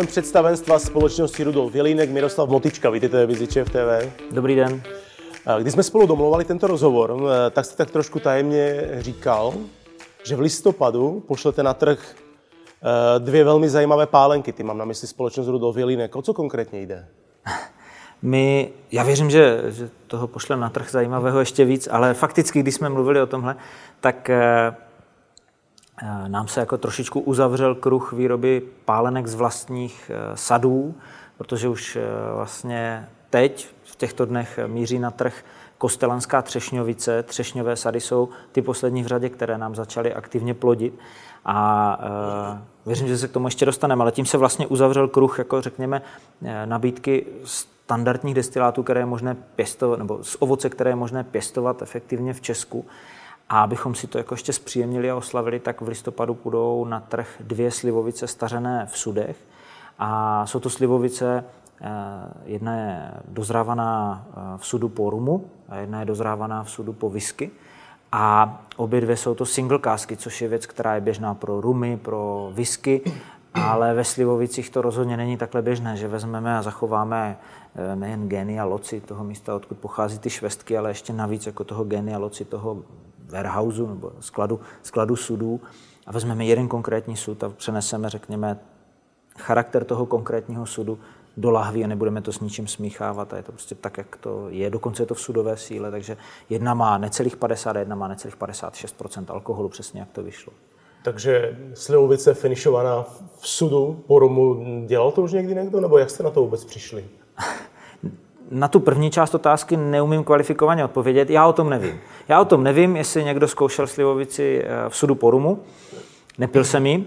člen představenstva společnosti Rudolf Jelínek, Miroslav Motička. Vítejte v v TV. Dobrý den. Když jsme spolu domluvali tento rozhovor, tak jste tak trošku tajemně říkal, že v listopadu pošlete na trh eh, dvě velmi zajímavé pálenky. Ty mám na mysli společnost Rudolf Jelínek. O co konkrétně jde? My, já věřím, že, že toho pošleme na trh zajímavého ještě víc, ale fakticky, když jsme mluvili o tomhle, tak eh, eh, nám se jako trošičku uzavřel kruh výroby pálenek z vlastních sadů, protože už vlastně teď, v těchto dnech, míří na trh Kostelanská třešňovice. Třešňové sady jsou ty poslední v řadě, které nám začaly aktivně plodit. A věřím, že se k tomu ještě dostaneme, ale tím se vlastně uzavřel kruh, jako řekněme, eh, nabídky standardních destilátů, které je možné pěstovat, nebo z ovoce, které je možné pěstovat efektivně v Česku. A abychom si to jako ještě zpříjemnili a oslavili, tak v listopadu půjdou na trh dvě slivovice stařené v sudech. A jsou to slivovice Eh, jedna je dozrávaná eh, v sudu po rumu a jedna je dozrávaná v sudu po whisky. A obě dvě jsou to single kásky, což je věc, která je běžná pro rumy, pro whisky, ale ve Slivovicích to rozhodně není takhle běžné, že vezmeme a zachováme eh, nejen genia loci toho místa, odkud pochází ty švestky, ale ještě navíc jako toho genia loci toho warehouseu nebo skladu, skladu sudů a vezmeme jeden konkrétní sud a přeneseme, řekněme, charakter toho konkrétního sudu do lahví a nebudeme to s ničím smíchávat a je to prostě tak, jak to je. Dokonce je to v sudové síle, takže jedna má necelých 50 a jedna má necelých 56% alkoholu, přesně jak to vyšlo. Takže slivovice finišovaná v sudu po rumu, dělal to už někdy někdo, nebo jak jste na to vůbec přišli? Na tu první část otázky neumím kvalifikovaně odpovědět. Já o tom nevím. Já o tom nevím, jestli někdo zkoušel slivovici eh, v sudu po rumu. Nepil jsem ji,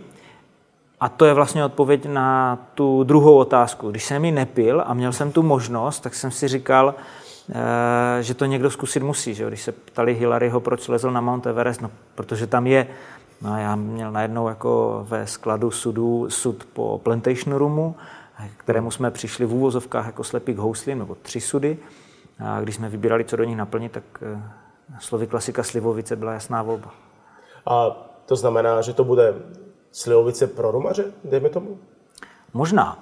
a to je vlastně odpověď na tu druhou otázku. Když jsem ji nepil a měl jsem tu možnost, tak jsem si říkal, eh, že to někdo zkusit musí. Že? Když se ptali Hillaryho, proč lezl na Mount Everest, no, protože tam je. No já měl najednou jako ve skladu sudu sud po Plantation Roomu, kterému jsme přišli v úvozovkách jako slepý k houslím, nebo tři sudy. A když jsme vybírali, co do nich naplnit, tak eh, slovy klasika Slivovice byla jasná volba. A to znamená, že to bude slivovice pro rumaře, dejme tomu? Možná.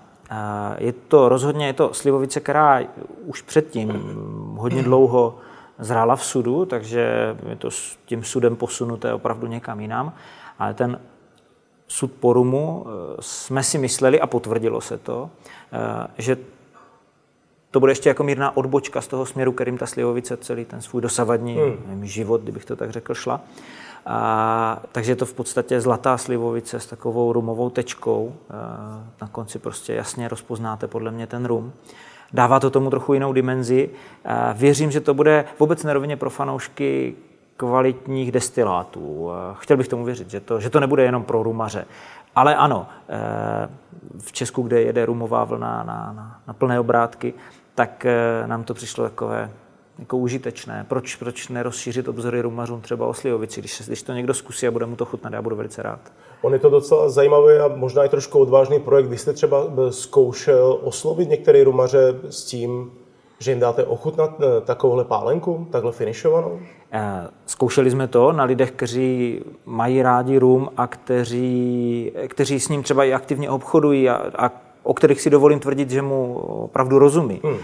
Je to rozhodně je to slivovice, která už předtím hodně dlouho zrála v sudu, takže je to s tím sudem posunuté opravdu někam jinam. Ale ten sud po rumu e, jsme si mysleli, a potvrdilo se to, e, že to bude ještě jako mírná odbočka z toho směru, kterým ta slivovice celý ten svůj dosavadní hmm. nevím, život, kdybych to tak řekl, šla. A, takže je to v podstatě zlatá slivovice s takovou rumovou tečkou. A, na konci prostě jasně rozpoznáte podle mě ten rum. Dává to tomu trochu jinou dimenzi. A věřím, že to bude vůbec nerovně pro fanoušky kvalitních destilátů. Chtěl bych tomu věřit, že to, že to nebude jenom pro rumaře. Ale ano, v Česku, kde jede rumová vlna na, na, na plné obrátky, tak nám to přišlo takové jako užitečné. Proč, proč nerozšířit obzory rumařům třeba o slivovici, když, když to někdo zkusí a bude mu to chutnat, já budu velice rád. On je to docela zajímavý a možná i trošku odvážný projekt. Vy jste třeba eh, zkoušel oslovit některé rumaře s tím, že jim dáte ochutnat eh, takovouhle pálenku, takhle finišovanou? Eh, zkoušeli jsme to na lidech, kteří mají rádi rum a kteří, kteří s ním třeba i aktivně obchodují a, a o kterých si dovolím tvrdit, že mu opravdu rozumí. Hmm.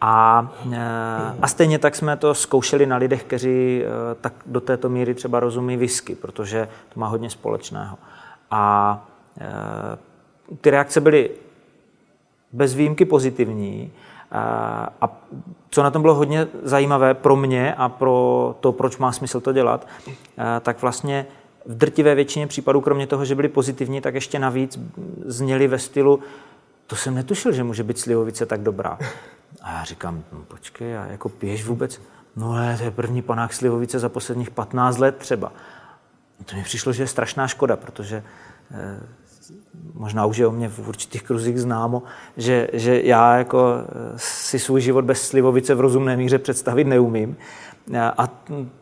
A, eh, a stejně tak jsme to zkoušeli na lidech, kteří eh, tak do této míry třeba rozumí whisky, protože to má hodně společného. A ty reakce byly bez výjimky pozitivní. A co na tom bylo hodně zajímavé pro mě a pro to, proč má smysl to dělat, tak vlastně v drtivé většině případů, kromě toho, že byly pozitivní, tak ještě navíc zněli ve stylu, to jsem netušil, že může být slivovice tak dobrá. A já říkám, no, počkej, a jako piješ vůbec? No ale to je první panák Slivovice za posledních 15 let třeba. To mi přišlo, že je strašná škoda, protože eh, možná už je o mě v určitých kruzích známo, že, že já jako eh, si svůj život bez Slivovice v rozumné míře představit neumím. A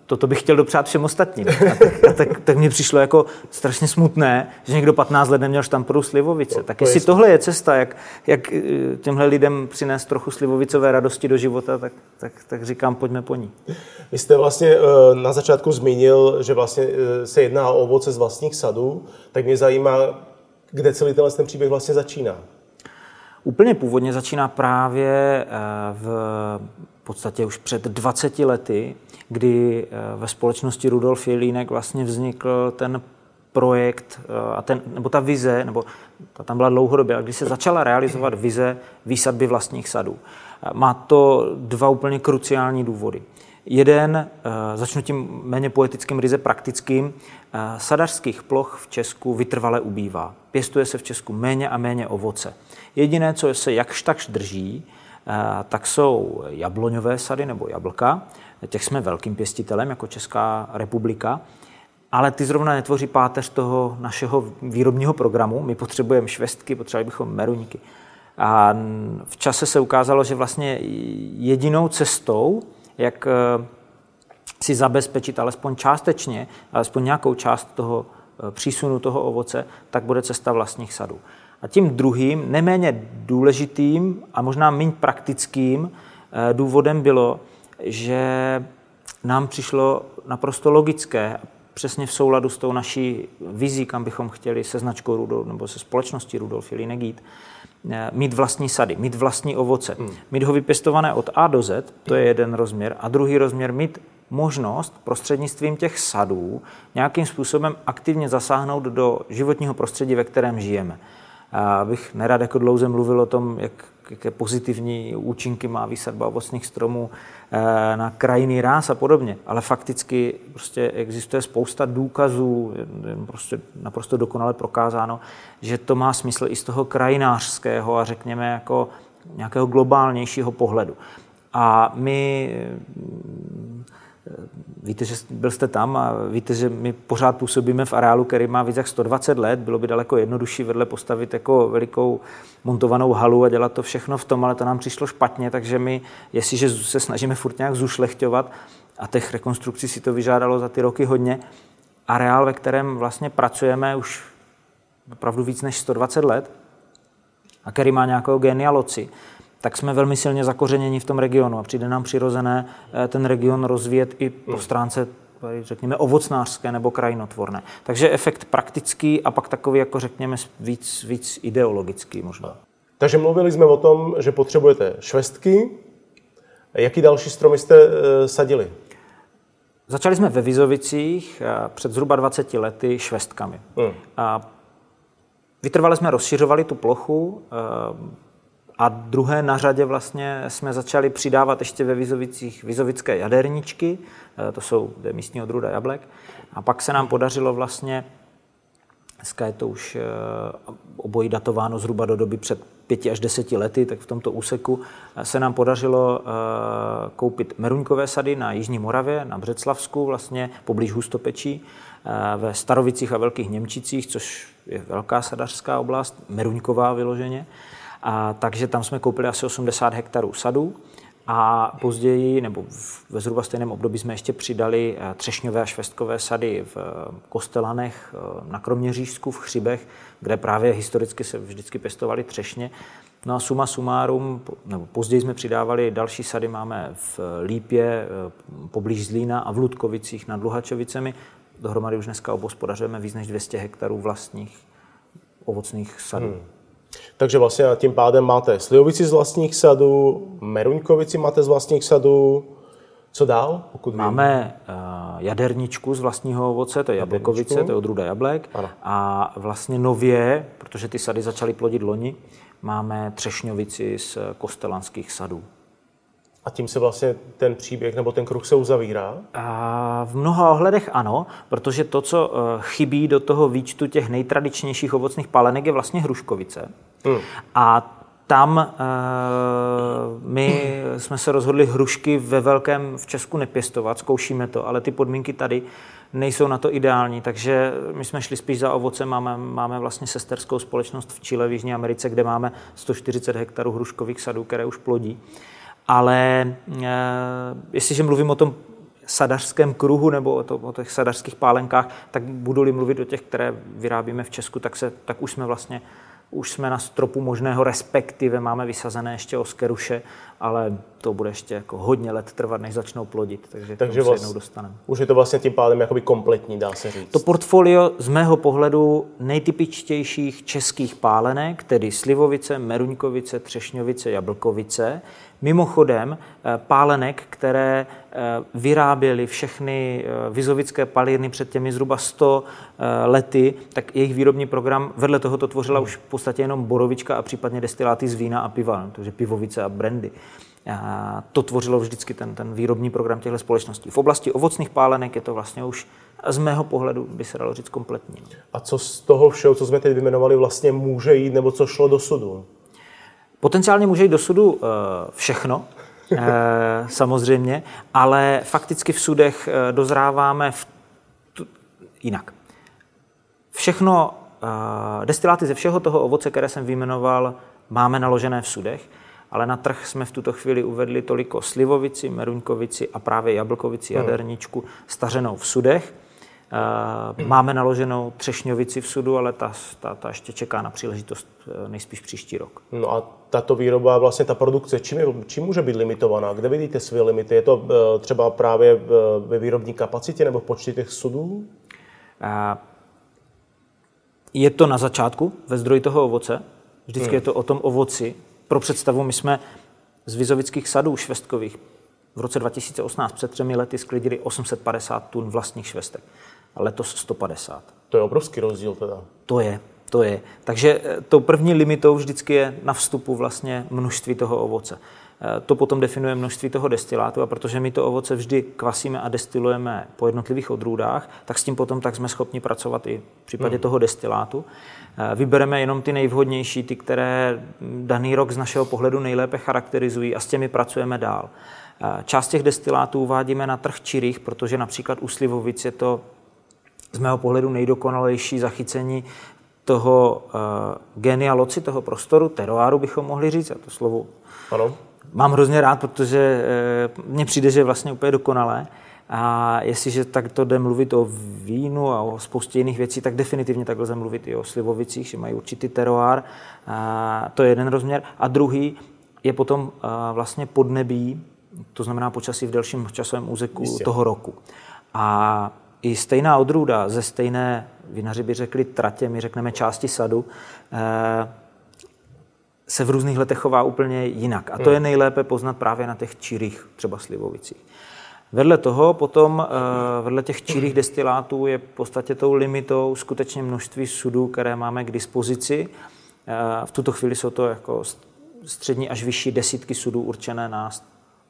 toto bych chtěl dopřát všem ostatním. A tak, a tak, tak mi přišlo jako strašně smutné, že někdo 15 let neměl štamporu slivovice. Tak jestli tohle je cesta, jak, jak eh, těmhle lidem přinést trochu slivovicové radosti do života, tak, tak, tak říkám, pojďme po ní. Vy jste vlastně eh, na začátku zmínil, že vlastně eh, se jedná o ovoce z vlastních sadů, tak mě zajímá, kde celý tenhle ten příběh vlastně začíná. Úplně původně začíná právě v podstatě už před 20 lety, kdy ve společnosti Rudolf Jelínek vlastně vznikl ten projekt a ten, nebo ta vize, nebo ta tam byla dlouhodobě, ale když se začala realizovat vize výsadby vlastních sadů. Má to dva úplně kruciální důvody. Jeden, eh, začnu tím méně poetickým, ryze praktickým, eh, sadařských ploch v Česku vytrvale ubývá. Pěstuje se v Česku méně a méně ovoce. Jediné, co se jakž takž drží, eh, tak jsou jabloňové sady nebo jablka. Těch jsme velkým pěstitelem jako Česká republika, ale ty zrovna netvoří páteř toho našeho výrobního programu. My potřebujeme švestky, potřebovali bychom meruňky. A v čase se ukázalo, že vlastně jedinou cestou, jak eh, si zabezpečit alespoň částečně, alespoň nějakou část toho eh, přísunu toho ovoce, tak bude cesta vlastních sadů. A tím druhým, neméně důležitým a možná méně praktickým eh, důvodem bylo, že nám přišlo naprosto logické, přesně v souladu s tou naší vizí, kam bychom chtěli se značkou Rudolf nebo se společností Rudolf Jelínek jít, mít vlastní sady, mít vlastní ovoce, hmm. mít ho vypěstované od A do Z, to je jeden rozměr, a druhý rozměr mít možnost prostřednictvím těch sadů nějakým způsobem aktivně zasáhnout do životního prostředí, ve kterém žijeme. Abych nerad jako dlouze mluvil o tom, jak jaké pozitivní účinky má výsadba ovocných stromů eh, na krajiny ráz a podobně. Ale fakticky prostě existuje spousta důkazů, prostě naprosto dokonale prokázáno, že to má smysl i z toho krajinářského a řekněme jako nějakého globálnějšího pohledu. A my Víte, že byl jste tam a víte, že my pořád působíme v areálu, který má víc jak 120 let. Bylo by daleko jednodušší vedle postavit jako velikou montovanou halu a dělat to všechno v tom, ale to nám přišlo špatně, takže my, jestliže se snažíme furt nějak zušlechťovat, a těch rekonstrukcí si to vyžádalo za ty roky hodně, areál, ve kterém vlastně pracujeme už opravdu víc než 120 let a který má nějakou genialoci, tak jsme velmi silně zakořeněni v tom regionu a přijde nám přirozené eh, ten region rozvíjet i po hmm. stránce řekněme, ovocnářské nebo krajinotvorné. Takže efekt praktický a pak takový, jako řekněme, víc, víc ideologický možná. Takže mluvili jsme o tom, že potřebujete švestky. Jaký další stromy jste e, sadili? Začali jsme ve Vizovicích eh, před zhruba 20 lety švestkami. Hmm. A vytrvale jsme rozšiřovali tu plochu, a druhé na řadě vlastně jsme začali přidávat ještě ve Vizovicích vizovické jaderničky, eh, to jsou místní odrůda jablek. A pak se nám podařilo vlastně, dneska je to už eh, obojí datováno zhruba do doby před pěti až deseti lety, tak v tomto úseku eh, se nám podařilo koupit meruňkové sady na Jižní Moravě, na Břeclavsku, vlastně poblíž Hustopečí, ve Starovicích a Velkých Němčicích, což je velká sadařská oblast, meruňková vyloženě. A, takže tam jsme koupili asi 80 hektarů sadů. A později, nebo ve zhruba stejném období, jsme ještě přidali eh, třešňové a švestkové sady v eh, Kostelanech, eh, na Kroměřížsku, v Chřibech, kde právě historicky se vždycky pěstovali třešně. No a suma sumárum, nebo později jsme přidávali další sady, máme v Lípě, poblíž Zlína a v Ludkovicích nad Luhačovicemi. Dohromady už dneska obospodařujeme víc než 200 hektarů vlastních ovocných sadů. Hmm. Takže vlastně tím pádem máte slivovici z vlastních sadů, meruňkovici máte z vlastních sadů, co dál? Pokud Máme uh, jaderničku z vlastního ovoce, to je jablkovice, to je odrůda jablek. Ano. A vlastně nově, protože ty sady začaly plodit loni, máme třešňovici z kostelanských sadů. A tím se vlastně ten příběh nebo ten kruh se uzavírá? A v mnoha ohledech ano, protože to, co eh, chybí do toho výčtu těch nejtradičnějších ovocných palenek, je vlastně hruškovice. Hmm. A tam e, my jsme se rozhodli hrušky ve velkém v Česku nepěstovat, zkoušíme to, ale ty podmínky tady nejsou na to ideální, takže my jsme šli spíš za ovocem, máme, máme vlastně sesterskou společnost v Chile, v Jižní Americe, kde máme 140 hektarů hruškových sadů, které už plodí. Ale e, jestliže mluvím o tom sadařském kruhu nebo o, to, o těch sadařských pálenkách, tak budu-li mluvit o těch, které vyrábíme v Česku, tak, se, tak už jsme vlastně už jsme na stropu možného, respektive máme vysazené ještě oskeruše, ale to bude ještě jako hodně let trvat, než začnou plodit, takže, takže se vlastně, jednou dostaneme. Už je to vlastně tím pádem jakoby kompletní, dá se říct. To portfolio z mého pohledu nejtypičtějších českých pálenek, tedy slivovice, meruňkovice, třešňovice, jablkovice, Mimochodem, eh, pálenek, které eh, vyráběly všechny eh, vizovické palírny před těmi zhruba 100 lety, tak jejich výrobní program vedle toho to tvořila už v podstatě jenom borovička a případně destiláty z vína a piva, takže pivovice a brandy. A to tvořilo vždycky ten, ten výrobní program těchto společností. V oblasti ovocných pálenek je to vlastně už z mého pohledu by se dalo říct kompletní. A co z toho všeho, co jsme teď vyjmenovali, vlastně může jít, nebo co šlo do sudu? Potenciálně může jít do sudu eh, všechno, eh, samozřejmě, ale fakticky v sudech eh, dozráváme v jinak. Všechno, destiláty ze všeho toho ovoce, které jsem vyjmenoval, máme naložené v sudech, ale na trh jsme v tuto chvíli uvedli toliko slivovici, meruňkovici a právě jablkovici, hmm. jaderničku stařenou v sudech. Máme naloženou třešňovici v sudu, ale ta, ta, ta ještě čeká na příležitost nejspíš příští rok. No a tato výroba, vlastně ta produkce, čím, je, čím může být limitovaná? Kde vidíte své limity? Je to eh, třeba právě ve výrobní kapacitě nebo v počtu těch sudů? Je to na začátku ve zdroji toho ovoce. Vždycky hmm. je to o tom ovoci. Pro představu, my jsme z vizovických sadů švestkových v roce 2018 před třemi lety sklidili 850 tun vlastních švestek a letos 150. To je obrovský rozdíl teda. To je, to je. Takže eh, tou první limitou vždycky je na vstupu vlastně množství toho ovoce. Eh, to potom definuje množství toho destilátu a protože my to ovoce vždy kvasíme a destilujeme po jednotlivých odrůdách, tak s tím potom tak jsme schopni pracovat i v případě hmm. toho destilátu. Eh, vybereme jenom ty nejvhodnější, ty, které daný rok z našeho pohledu nejlépe charakterizují a s těmi pracujeme dál. Část těch destilátů uvádíme na trh čirých, protože například u slivovic je to z mého pohledu nejdokonalejší zachycení toho uh, genia loci, toho prostoru, teroáru bychom mohli říct, a to slovo ano. mám hrozně rád, protože uh, mně přijde, že je vlastně úplně dokonalé. A jestliže tak to jde mluvit o vínu a o spoustě jiných věcí, tak definitivně tak lze mluvit i o slivovicích, že mají určitý teroár. A to je jeden rozměr. A druhý je potom uh, vlastně podnebí, to znamená počasí v delším časovém úzeku Jistě. toho roku. A i stejná odrůda ze stejné, vinaři by řekli tratě, my řekneme části sadu, eh, se v různých letech chová úplně jinak. A to je hmm. nejlépe poznat právě na těch čirých, třeba slivovicích. Vedle toho potom, eh, vedle těch čirých destilátů je v podstatě tou limitou skutečně množství sudů, které máme k dispozici. Eh, v tuto chvíli jsou to jako střední až vyšší desítky sudů určené na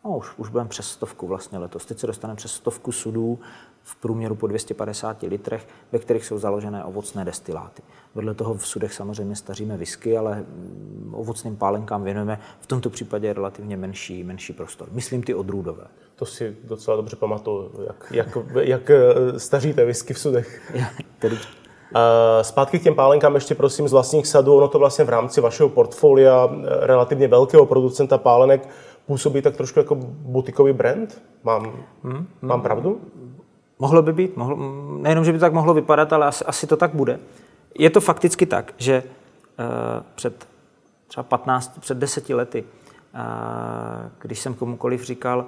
No, už, už budeme přes stovku vlastně letos. Teď se dostaneme přes stovku sudů v průměru po 250 litrech, ve kterých jsou založené ovocné destiláty. Vedle toho v sudech samozřejmě staříme whisky, ale mm, ovocným pálenkám věnujeme v tomto případě relativně menší, menší prostor. Myslím ty odrůdové. To si docela dobře pamatuju, jak, jak, jak eh, staříte whisky v sudech. Tedy. Eh, zpátky k těm pálenkám ještě prosím z vlastních sadů. Ono to vlastně v rámci vašeho portfolia eh, relativně velkého producenta pálenek působí tak trošku jako butikový brand? Mám, hmm, mám pravdu? Mohlo by být, mohlo, nejenom, že by to tak mohlo vypadat, ale asi, asi to tak bude. Je to fakticky tak, že uh, před třeba 15, před deseti lety, uh, když jsem komukoliv říkal,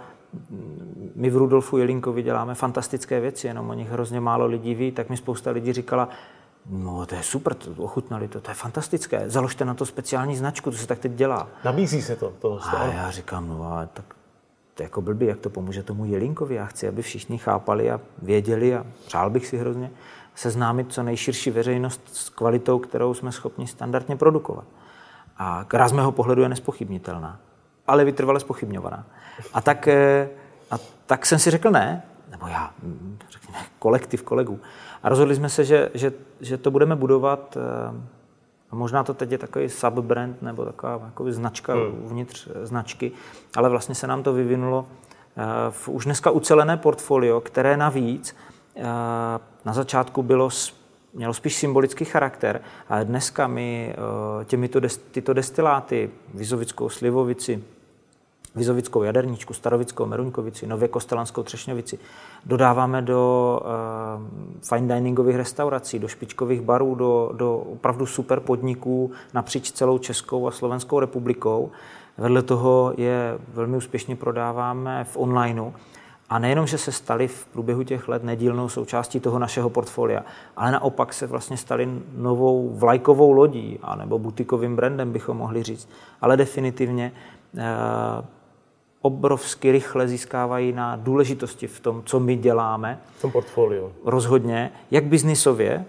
my v Rudolfu Jelinkovi děláme fantastické věci, jenom o nich hrozně málo lidí ví, tak mi spousta lidí říkala, No, to je super, to ochutnali to, to je fantastické. Založte na to speciální značku, to se tak teď dělá. Nabízí se to. to a já říkám, no a tak to je jako blbý, jak to pomůže tomu Jelinkovi. Já chci, aby všichni chápali a věděli a přál bych si hrozně seznámit co nejširší veřejnost s kvalitou, kterou jsme schopni standardně produkovat. A která z mého pohledu je nespochybnitelná, ale vytrvale spochybňovaná. A tak, eh, a tak jsem si řekl ne, nebo já, řekněme, kolektiv kolegů. A rozhodli jsme se, že, že, že to budeme budovat, eh, a možná to teď je takový subbrand nebo taková jako značka hmm. uvnitř značky, ale vlastně se nám to vyvinulo eh, v už dneska ucelené portfolio, které navíc eh, na začátku bylo mělo spíš symbolický charakter, ale dneska my těmito tyto destiláty, Vizovickou slivovici, Vizovickou jaderničku, Starovickou meruňkovici, Nově Kostelanskou třešňovici. Dodáváme do uh, fine diningových restaurací, do špičkových barů, do, do opravdu super podniků napříč celou Českou a Slovenskou republikou. Vedle toho je velmi úspěšně prodáváme v onlineu. A nejenom, že se stali v průběhu těch let nedílnou součástí toho našeho portfolia, ale naopak se vlastně stali novou vlajkovou lodí, anebo butikovým brandem bychom mohli říct. Ale definitivně eh, obrovsky rychle získávají na důležitosti v tom, co my děláme. V tom portfoliu. Rozhodně, jak biznisově,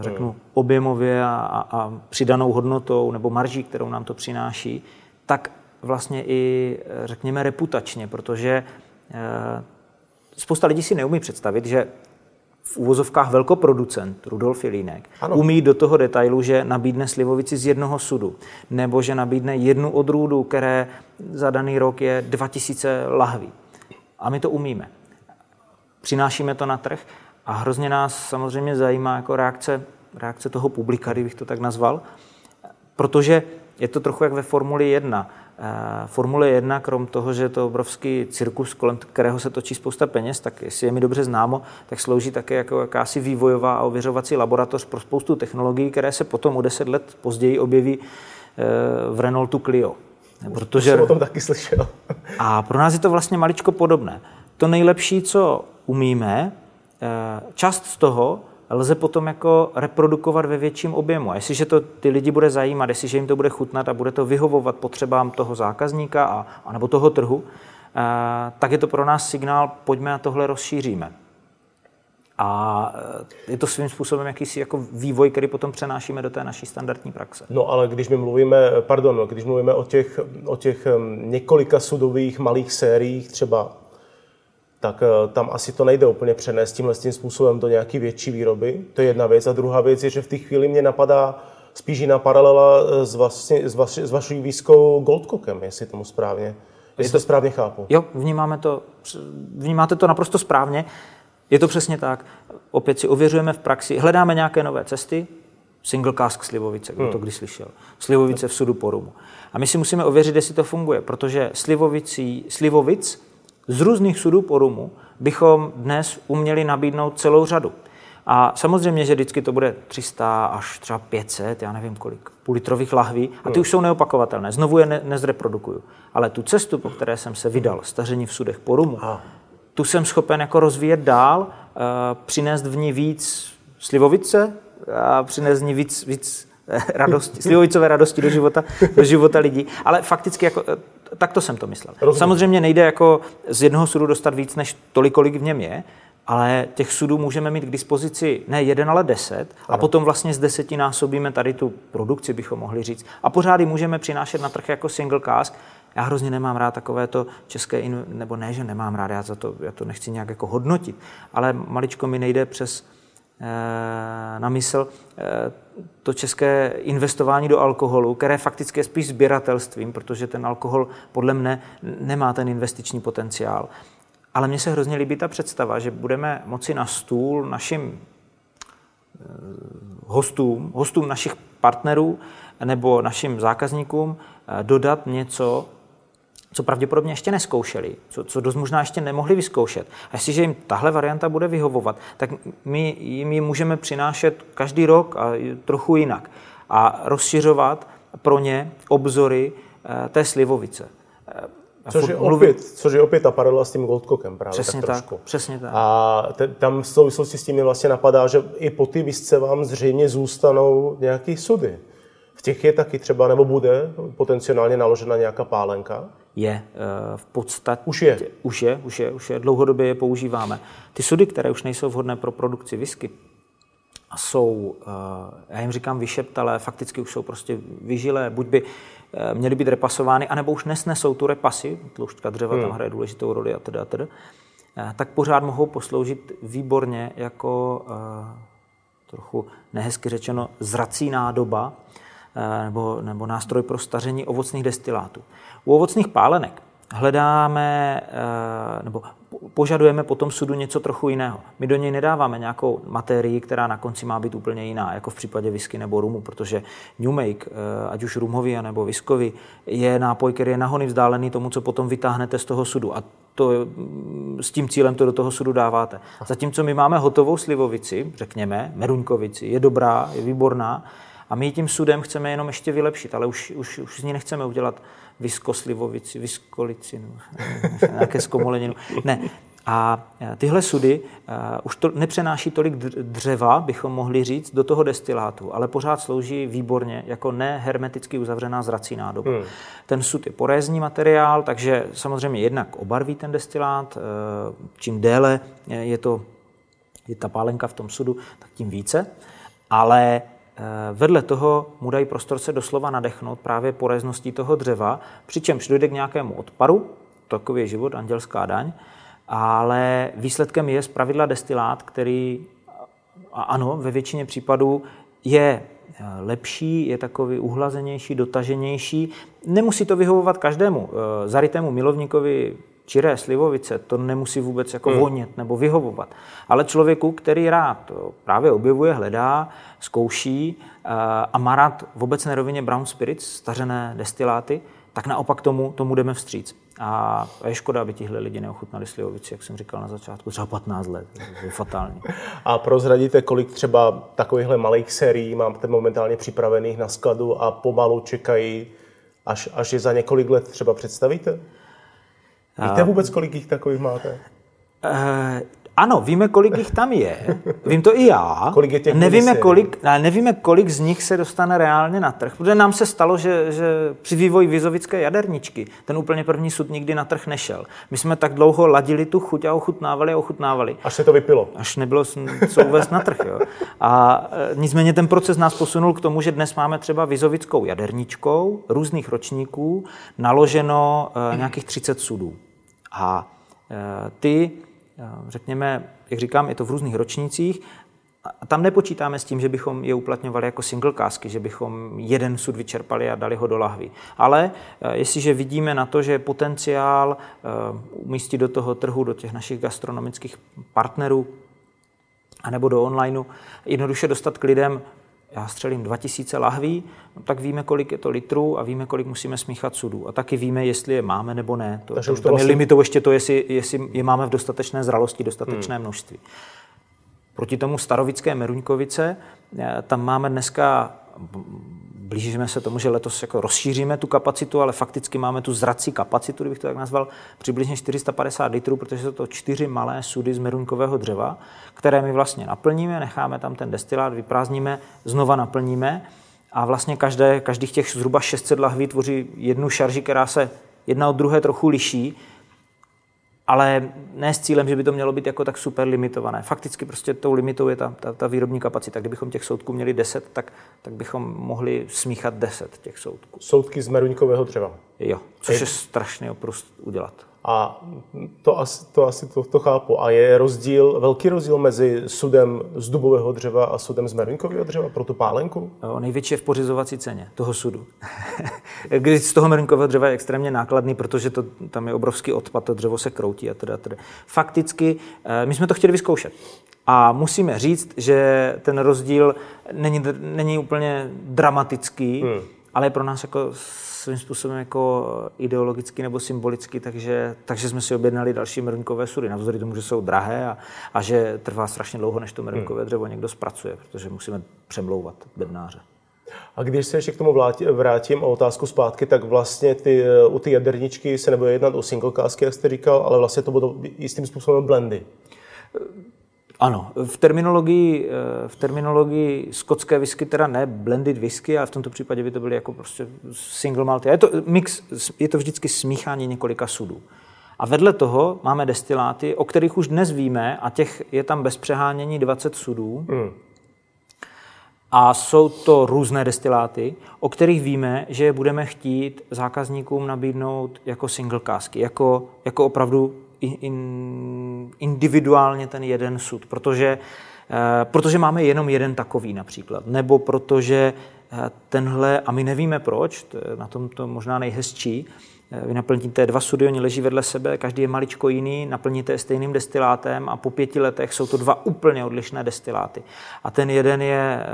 řeknu hmm. objemově a, a, a přidanou hodnotou nebo marží, kterou nám to přináší, tak vlastně i, řekněme, reputačně, protože eh, spousta lidí si neumí představit, že v úvozovkách velkoproducent Rudolf Jelínek ano. umí do toho detailu, že nabídne slivovici z jednoho sudu, nebo že nabídne jednu odrůdu, které za daný rok je 2000 lahví. A my to umíme. Přinášíme to na trh a hrozně nás samozřejmě zajímá jako reakce, reakce toho publika, kdybych to tak nazval, protože je to trochu jak ve Formuli 1. Eh, Formule 1, krom toho, že je to obrovský cirkus, kolem kterého se točí spousta peněz, tak jestli je mi dobře známo, tak slouží také jako jakási vývojová a ověřovací laboratoř pro spoustu technologií, které se potom o deset let později objeví eh, v Renaultu Clio. Protože... Jsem o tom taky slyšel. A pro nás je to vlastně maličko podobné. To nejlepší, co umíme, eh, část z toho lze potom jako reprodukovat ve větším objemu. A jestliže to ty lidi bude zajímat, jestliže jim to bude chutnat a bude to vyhovovat potřebám toho zákazníka a, nebo toho trhu, a, eh, tak je to pro nás signál, pojďme a tohle rozšíříme. A eh, je to svým způsobem jakýsi jako vývoj, který potom přenášíme do té naší standardní praxe. No ale když my mluvíme, pardon, když mluvíme o těch, o těch několika sudových malých sériích, třeba tak eh, tam asi to nejde úplně přenést tímhle tím způsobem do nějaké větší výroby. To je jedna věc. A druhá věc je, že v té chvíli mě napadá spíš jiná paralela eh, s, vlastně, s, vaši, s vaší výzkou Goldcockem, jestli tomu správně. Jestli to správně chápu. Jo, vnímáme to, vnímáte to naprosto správně. Je to přesně tak. Opět si ověřujeme v praxi, hledáme nějaké nové cesty, single cask slivovice, kdo hmm. to kdy slyšel. Slivovice v sudu porumu. A my si musíme ověřit, jestli to funguje, protože slivovicí, slivovic z různých sudů porumu bychom dnes uměli nabídnout celou řadu. A samozřejmě, že vždycky to bude 300 až třeba 500, já nevím kolik, půl litrových lahví a ty hmm. už jsou neopakovatelné. Znovu je ne, nezreprodukuju. Ale tu cestu, po které jsem se vydal, staření v sudech porumu, tu jsem schopen jako rozvíjet dál, uh, přinést v ní víc slivovice a přinést v ní víc, víc eh, radosti, slivovicové radosti do života, do života lidí. Ale fakticky jako eh, tak to jsem to myslel. Rozumím. Samozřejmě nejde jako z jednoho sudu dostat víc než tolik, kolik v něm je, ale těch sudů můžeme mít k dispozici ne jeden, ale deset ano. a potom vlastně z deseti násobíme tady tu produkci, bychom mohli říct. A pořád ji můžeme přinášet na trh jako single cask. Já hrozně nemám rád takové to české, nebo ne, že nemám rád, já, za to, já to nechci nějak jako hodnotit, ale maličko mi nejde přes na mysl eh, to české investování do alkoholu, které fakticky je spíš sběratelstvím, protože ten alkohol podle mne nemá ten investiční potenciál. Ale mně se hrozně líbí ta představa, že budeme moci na stůl našim eh, hostům, hostům našich partnerů nebo našim zákazníkům dodat něco, co pravděpodobně ještě neskoušeli, co, co dost možná ještě nemohli vyzkoušet. A jestliže jim tahle varianta bude vyhovovat, tak my jim ji můžeme přinášet každý rok a trochu jinak a rozšiřovat pro ně obzory eh, té slivovice. Eh, což je, opět, což je opět ta paralela s tím Goldcockem právě přesně tak trošku. Tak, přesně tak. A te, tam v souvislosti s tím mi vlastně napadá, že i po ty visce vám zřejmě zůstanou nějaký sudy. V těch je taky třeba, nebo bude potenciálně naložena nějaká pálenka? Je eh, v podstatě... Už je. Už je, už je, už je. Dlouhodobě je používáme. Ty sudy, které už nejsou vhodné pro produkci whisky, a jsou, eh, já jim říkám vyšeptalé, fakticky už jsou prostě vyžilé, buď by eh, měly být repasovány, anebo už nesnesou tu repasy, tloušťka dřeva hmm. tam hraje důležitou roli a teda, teda, tak pořád mohou posloužit výborně jako trochu nehezky řečeno zrací nádoba nebo, nebo nástroj pro staření ovocných destilátů. U ovocných pálenek hledáme eh, nebo požadujeme po tom sudu něco trochu jiného. My do něj nedáváme nějakou materii, která na konci má být úplně jiná, jako v případě whisky nebo rumu, protože New Make, eh, ať už rumový nebo whiskový, je nápoj, který je nahony vzdálený tomu, co potom vytáhnete z toho sudu. A to, mm, s tím cílem to do toho sudu dáváte. Zatímco my máme hotovou slivovici, řekněme, meruňkovici, je dobrá, je výborná, A my tím sudem chceme jenom ještě vylepšit, ale už, už, už z ní nechceme udělat viskoslivovici, viskolicinu, nějaké zkomoleninu. Ne, a e, tyhle sudy uh, už to nepřenáší tolik dřeva, bychom mohli říct, do toho destilátu, ale pořád slouží výborně jako nehermeticky uzavřená zrací nádoba. Hmm. Ten sud je porézní materiál, takže samozřejmě jednak obarví ten destilát, uh, čím déle je to je ta pálenka v tom sudu, tak tím více. Ale vedle toho mu dají prostor se doslova nadechnout právě porezností toho dřeva, přičemž dojde k nějakému odparu, takový je život, andělská daň, ale výsledkem je zpravidla destilát, který ano, ve většině případů je eh, lepší, je takový uhlazenější, dotaženější. Nemusí to vyhovovat každému. Eh, zarytému milovníkovi čiré slivovice to nemusí vůbec jako hmm. vonět nebo vyhovovat. Ale člověku, který rád právě objevuje, hledá, zkouší eh, a má rád v obecné rovině brown spirits, stařené destiláty, tak naopak tomu, tomu jdeme vstříc. A je škoda, aby tihle lidi neochutnali slivovici, jak jsem říkal na začátku, třeba 15 let. To je fatální. A prozradíte, kolik třeba takovýchhle malých sérií máte momentálně připravených na skladu a pomalu čekají, až, až je za několik let třeba představíte? Víte vůbec, kolik jich takových máte? Uh, ano, víme, kolik jich tam je. Vím to i já. Kolik je těch nevíme, kolik, nevíme, kolik z nich se dostane reálně na trh. Protože nám se stalo, že, že při vývoji vizovické jaderničky ten úplně první sud nikdy na trh nešel. My jsme tak dlouho ladili tu chuť a ochutnávali a ochutnávali. Až se to vypilo. Až nebylo co uvést na trh. Jo. A e, nicméně ten proces nás posunul k tomu, že dnes máme třeba vizovickou jaderničkou různých ročníků naloženo e, nějakých 30 sudů. A e, ty řekněme, jak říkám, je to v různých ročnících, a tam nepočítáme s tím, že bychom je uplatňovali jako single kásky, že bychom jeden sud vyčerpali a dali ho do lahvy. Ale eh, jestliže vidíme na to, že je potenciál umístit do toho trhu, do těch našich gastronomických partnerů, anebo do onlineu, jednoduše dostat k lidem já střelím 2000 lahví, no tak víme, kolik je to litrů a víme, kolik musíme smíchat sudů. A taky víme, jestli je máme nebo ne. To, Takže už to tam vlastně... je limitou ještě to, jestli, jestli je máme v dostatečné zralosti, dostatečné hmm. množství. Proti tomu starovické Meruňkovice, eh, tam máme dneska blížíme se tomu, že letos jako rozšíříme tu kapacitu, ale fakticky máme tu zrací kapacitu, kdybych to tak nazval, přibližně 450 litrů, protože jsou to čtyři malé sudy z meruňkového dřeva, které my vlastně naplníme, necháme tam ten destilát, vyprázdníme, znova naplníme. A vlastně každé, každých těch zhruba 600 lahví tvoří jednu šarži, která se jedna od druhé trochu liší, ale ne s cílem, že by to mělo být jako tak super limitované. Fakticky prostě tou limitou je ta, ta, ta výrobní kapacita. Kdybychom těch soudků měli 10, tak, tak bychom mohli smíchat 10 těch soudků. Soudky z meruňkového dřeva? Jo, což je, je strašný oprust udělat. A to asi, to, asi to, to chápu. A je rozdíl, velký rozdíl mezi sudem z dubového dřeva a sudem z meruňkového dřeva pro tu pálenku? Jo, největší je v pořizovací ceně toho sudu. Když z toho meruňkového dřeva je extrémně nákladný, protože to, tam je obrovský odpad, to dřevo se kroutí a teda, teda. Fakticky, eh, my jsme to chtěli vyzkoušet. A musíme říct, že ten rozdíl není, není úplně dramatický, hmm. ale je pro nás jako svým způsobem jako ideologicky nebo symbolicky, takže, takže jsme si objednali další meruňkové sudy, navzdory tomu, že jsou drahé a, a že trvá strašně dlouho, než to meruňkové hmm. dřevo někdo zpracuje, protože musíme přemlouvat bednáře. A když se ještě k tomu vrátím o otázku zpátky, tak vlastně ty, u ty jaderničky se nebude jednat o single kásky, jak jste říkal, ale vlastně to budou jistým způsobem blendy. Ano, v terminologii, eh, v terminologii skotské whisky teda ne blended whisky, ale v tomto případě by to byly jako prostě single malt. Je to mix, je to vždycky smíchání několika sudů. A vedle toho máme destiláty, o kterých už dnes víme, a těch je tam bez přehánění 20 sudů. Hmm. A jsou to různé destiláty, o kterých víme, že je budeme chtít zákazníkům nabídnout jako single kásky, jako, jako opravdu in, individuálně ten jeden sud, protože, eh, protože máme jenom jeden takový například, nebo protože eh, tenhle, a my nevíme proč, to je na tom to možná nejhezčí, eh, vy naplníte dva sudy, oni leží vedle sebe, každý je maličko jiný, naplníte je stejným destilátem a po pěti letech jsou to dva úplně odlišné destiláty. A ten jeden je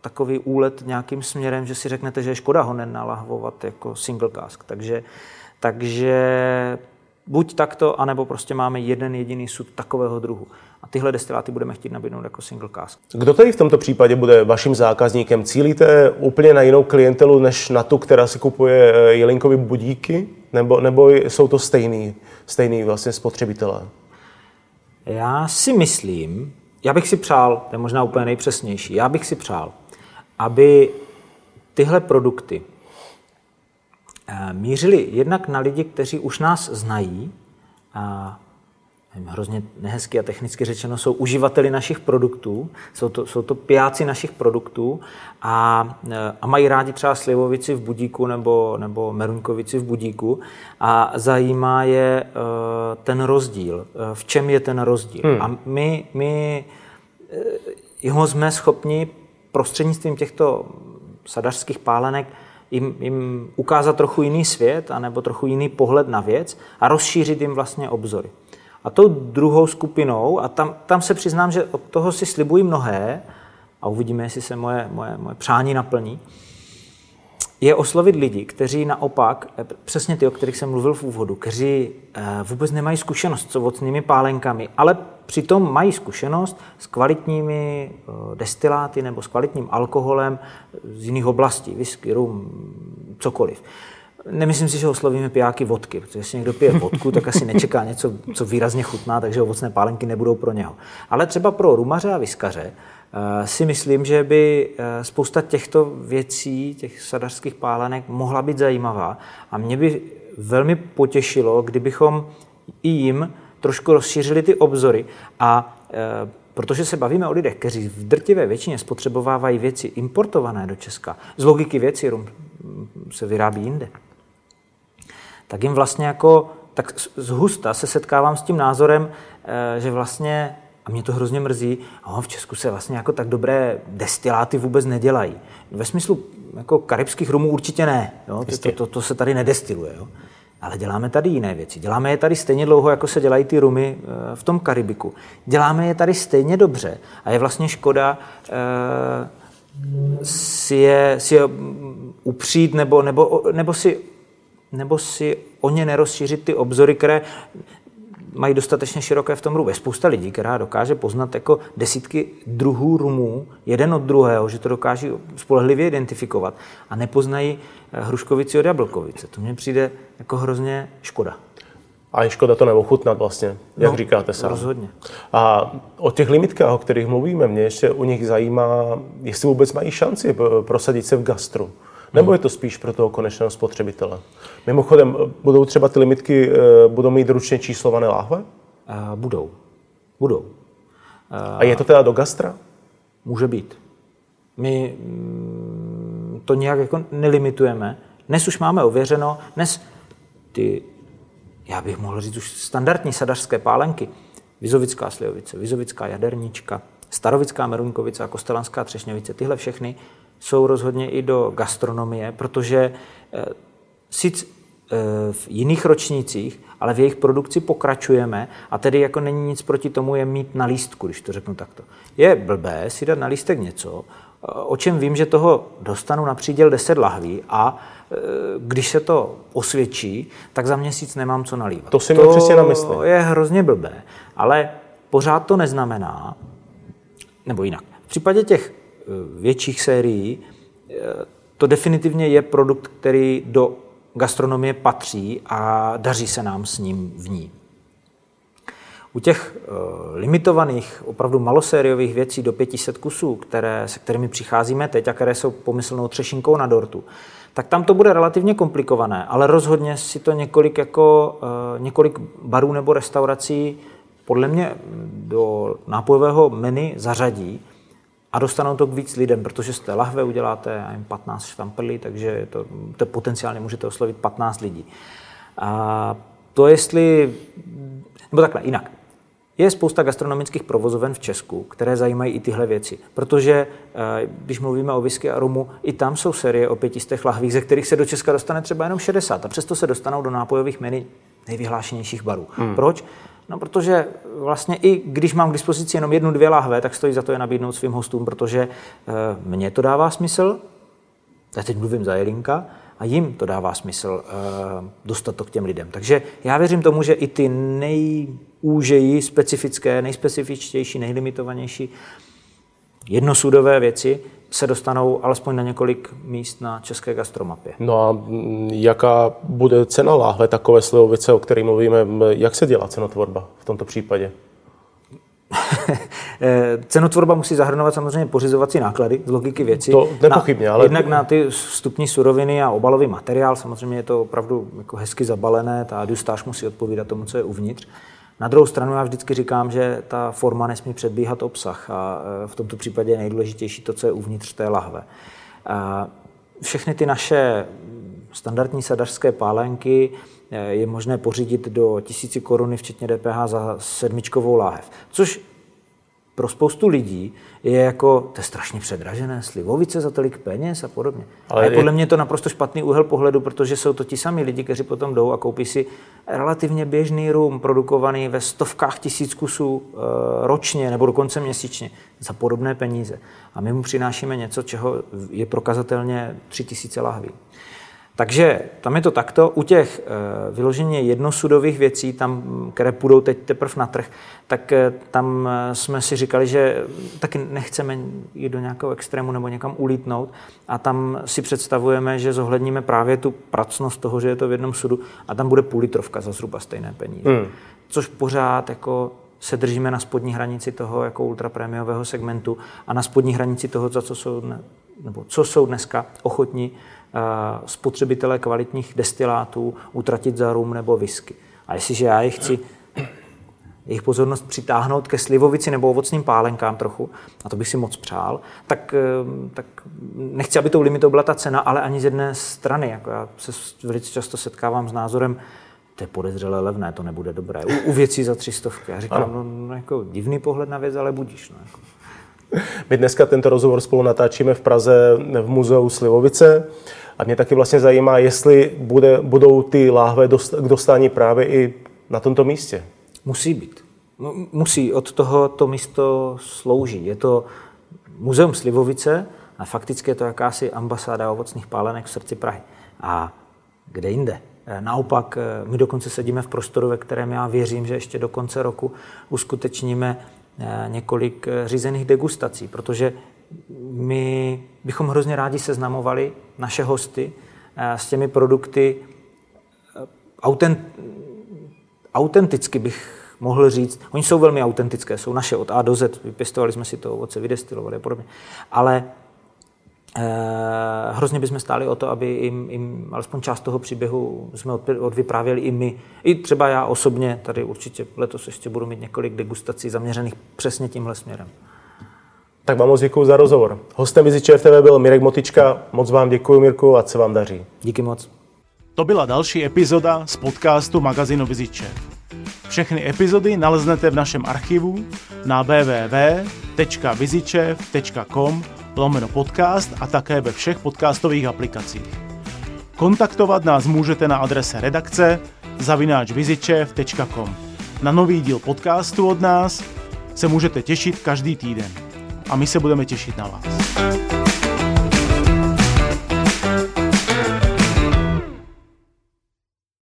takový úlet nějakým směrem, že si řeknete, že je škoda ho nenalahvovat jako single cask. Takže, takže buď takto, anebo prostě máme jeden jediný sud takového druhu. A tyhle destiláty budeme chtít nabídnout jako single cask. Kdo tady v tomto případě bude vaším zákazníkem? Cílíte úplně na jinou klientelu, než na tu, která si kupuje eh, jelinkový budíky? Nebo, nebo jsou to stejný, stejný vlastně spotřebitelé? Já si myslím, já bych si přál, to je možná úplně nejpřesnější, já bych si přál, aby tyhle produkty mířily jednak na lidi, kteří už nás znají, a hrozně nehezky a technicky řečeno, jsou uživateli našich produktů, jsou to, jsou to pijáci našich produktů a, eh, a mají rádi třeba slivovici v budíku nebo, nebo meruňkovici v budíku a zajímá je uh, ten rozdíl. Uh, v čem je ten rozdíl? Hmm. A my, my uh, ho jsme schopni prostřednictvím těchto sadařských pálenek jim, jim ukázat trochu jiný svět anebo trochu jiný pohled na věc a rozšířit jim vlastně obzory. A tou druhou skupinou, a tam, tam se přiznám, že od toho si slibuji mnohé, a uvidíme, jestli se moje, moje, moje přání naplní, je oslovit lidi, kteří naopak, eh, přesně ty, o kterých jsem mluvil v úvodu, kteří eh, vůbec nemají zkušenost s ovocnými pálenkami, ale přitom mají zkušenost s kvalitními eh, destiláty nebo s kvalitním alkoholem z jiných oblastí, whisky, rum, cokoliv. Nemyslím si, že oslovíme pijáky vodky, protože jestli někdo pije vodku, tak asi nečeká něco, co výrazně chutná, takže ovocné pálenky nebudou pro něho. Ale třeba pro rumaře a viskaře Eh, si myslím, že by eh, spousta těchto věcí, těch sadařských pálenek, mohla být zajímavá. A mě by velmi potěšilo, kdybychom i jim trošku rozšířili ty obzory a eh, protože se bavíme o lidech, kteří v drtivé většině spotřebovávají věci importované do Česka, z logiky věci rum se vyrábí jinde, tak jim vlastně jako, tak z husta se setkávám s tím názorem, že vlastně a mě to hrozně mrzí, oh, v Česku se vlastně jako tak dobré destiláty vůbec nedělají. Ve smyslu jako karibských rumů určitě ne, jo? To, to, to, se tady nedestiluje. Jo? Ale děláme tady jiné věci. Děláme je tady stejně dlouho, jako se dělají ty rumy eh, v tom Karibiku. Děláme je tady stejně dobře a je vlastně škoda eh, si, je, si je upřít nebo, nebo, nebo, si, nebo si o ně nerozšířit ty obzory, které mají dostatečně široké v tom rumu. Je spousta lidí, která dokáže poznat jako desítky druhů rumů jeden od druhého, že to dokáží spolehlivě identifikovat a nepoznají eh, hruškovici od jablkovice. To mně přijde jako hrozně škoda. A je škoda to neochutnat vlastně, jak no, říkáte sám. Rozhodně. A o těch limitkách, o kterých mluvíme, mě ještě u nich zajímá, jestli vůbec mají šanci prosadit se v gastru. Nebo je to spíš pro toho konečného spotřebitele? Mimochodem, budou třeba ty limitky, eh, budou mít ručně číslované láhve? Uh, budou. Budou. Uh, A je to teda do gastra? Může být. My mm, to nějak jako nelimitujeme. Dnes už máme ověřeno, dnes ty, já bych mohl říct už standardní sadařské pálenky, Vizovická slivovice, Vizovická jadernička, Starovická meruňkovice a Kostelanská třešňovice, tyhle všechny jsou rozhodně i do gastronomie, protože eh, sice eh, v jiných ročnících, ale v jejich produkci pokračujeme a tedy jako není nic proti tomu je mít na lístku, když to řeknu takto. Je blbé si dát na lístek něco, eh, o čem vím, že toho dostanu na příděl 10 lahví a když se to osvědčí, tak za měsíc nemám co nalívat. To si měl přesně na mysli. To je hrozně blbé, ale pořád to neznamená, nebo jinak. V případě těch větších sérií, eh, to definitivně je produkt, který do gastronomie patří a daří se nám s ním v ní. U těch uh, limitovaných, opravdu malosériových věcí do 500 kusů, které, se kterými přicházíme teď a které jsou pomyslnou třešinkou na dortu, tak tam to bude relativně komplikované, ale rozhodně si to několik, jako, několik barů nebo restaurací podle mě do nápojového menu zařadí a dostanou to k víc lidem, protože z té lahve uděláte já 15 štamprlí, takže to, to potenciálně můžete oslovit 15 lidí. A to jestli, nebo takhle, jinak. Je spousta gastronomických provozoven v Česku, které zajímají i tyhle věci, protože eh, když mluvíme o whisky a rumu, i tam jsou série o pětistech lahvích, ze kterých se do Česka dostane třeba jenom 60 a přesto se dostanou do nápojových menu nejvyhlášenějších barů. Hmm. Proč? No, protože vlastně i když mám k dispozici jenom jednu, dvě lahve, tak stojí za to je nabídnout svým hostům, protože e, mně to dává smysl, já teď mluvím za Jelinka, a jim to dává smysl uh, dostat to k těm lidem. Takže já věřím tomu, že i ty nejúžeji specifické, nejspecifičtější, nejlimitovanější jednosudové věci se dostanou alespoň na několik míst na české gastromapě. No a jaká bude cena láhve takové slivovice, o které mluvíme? Jak se dělá cenotvorba v tomto případě? Eh, cenotvorba musí zahrnovat samozřejmě pořizovací náklady z logiky věci. To nepochybně, na, ale... Jednak na ty vstupní suroviny a obalový materiál, samozřejmě je to opravdu jako hezky zabalené, ta adjustáž musí odpovídat tomu, co je uvnitř. Na druhou stranu já vždycky říkám, že ta forma nesmí předbíhat obsah a eh, v tomto případě je nejdůležitější to, co je uvnitř té lahve. Všechny ty naše standardní sadařské pálenky, Eh, je možné pořídit do tisíci koruny, včetně DPH, za sedmičkovou láhev. Což pro spoustu lidí je jako, to je strašně předražené, slivovice za tolik peněz a podobně. Ale a je podle mě to naprosto špatný úhel pohledu, protože jsou to ti sami lidi, kteří potom jdou a koupí si relativně běžný rum, produkovaný ve stovkách tisíc kusů e, ročně nebo dokonce měsíčně za podobné peníze. A my mu přinášíme něco, čeho je prokazatelně tři tisíce lahví. Takže tam je to takto. U těch eh, vyloženě jednosudových věcí, tam, které půjdou teď teprve na trh, tak eh, tam eh, jsme si říkali, že taky nechceme jít do nějakého extrému nebo někam ulítnout a tam si představujeme, že zohledníme právě tu pracnost toho, že je to v jednom sudu a tam bude půl litrovka za zhruba stejné peníze. Hmm. Což pořád jako se držíme na spodní hranici toho jako ultraprémiového segmentu a na spodní hranici toho, za co jsou, nebo co jsou dneska ochotní spotřebitelé kvalitních destilátů utratit za rum nebo whisky. A jestliže já je chci jejich pozornost přitáhnout ke slivovici nebo ovocným pálenkám trochu, a to bych si moc přál, tak, eh, tak nechci, aby tou limitou byla ta cena, ale ani z jedné strany. Jako já se velice často setkávám s názorem, to je podezřelé levné, to nebude dobré. U, u věcí za třistovky. Já říkám, no, no, jako divný pohled na věc, ale budíš. No, jako. My dneska tento rozhovor spolu natáčíme v Praze v muzeu Slivovice. A mě taky vlastně zajímá, jestli bude, budou ty láhve dost, k dostání právě i na tomto místě. Musí být. Musí. Od toho to místo slouží. Je to muzeum Slivovice a fakticky je to jakási ambasáda ovocných pálenek v srdci Prahy. A kde jinde? E, naopak, e, my dokonce sedíme v prostoru, ve kterém já věřím, že ještě do konce roku uskutečníme e, několik řízených degustací, protože my bychom hrozně rádi seznamovali naše hosty eh, s těmi produkty eh, autent, autenticky bych mohl říct. Oni jsou velmi autentické, jsou naše od A do Z, vypěstovali jsme si to ovoce, vydestilovali a podobně. Ale eh, hrozně bychom stáli o to, aby jim, jim alespoň část toho příběhu jsme od, odvyprávěli i my. I třeba já osobně, tady určitě letos ještě budu mít několik degustací zaměřených přesně tímhle směrem. Tak vám moc děkuji za rozhovor. Hostem Viziče FTV byl Mirek Motička. Moc vám děkuji, Mirku, a se vám daří. Díky moc. To byla další epizoda z podcastu magazínu Viziče. Všechny epizody naleznete v našem archivu na www.vizičev.com lomeno podcast a také ve všech podcastových aplikacích. Kontaktovat nás můžete na adrese redakce zavináčvizičev.com. Na nový díl podcastu od nás se můžete těšit každý týden a my se budeme těšit na vás.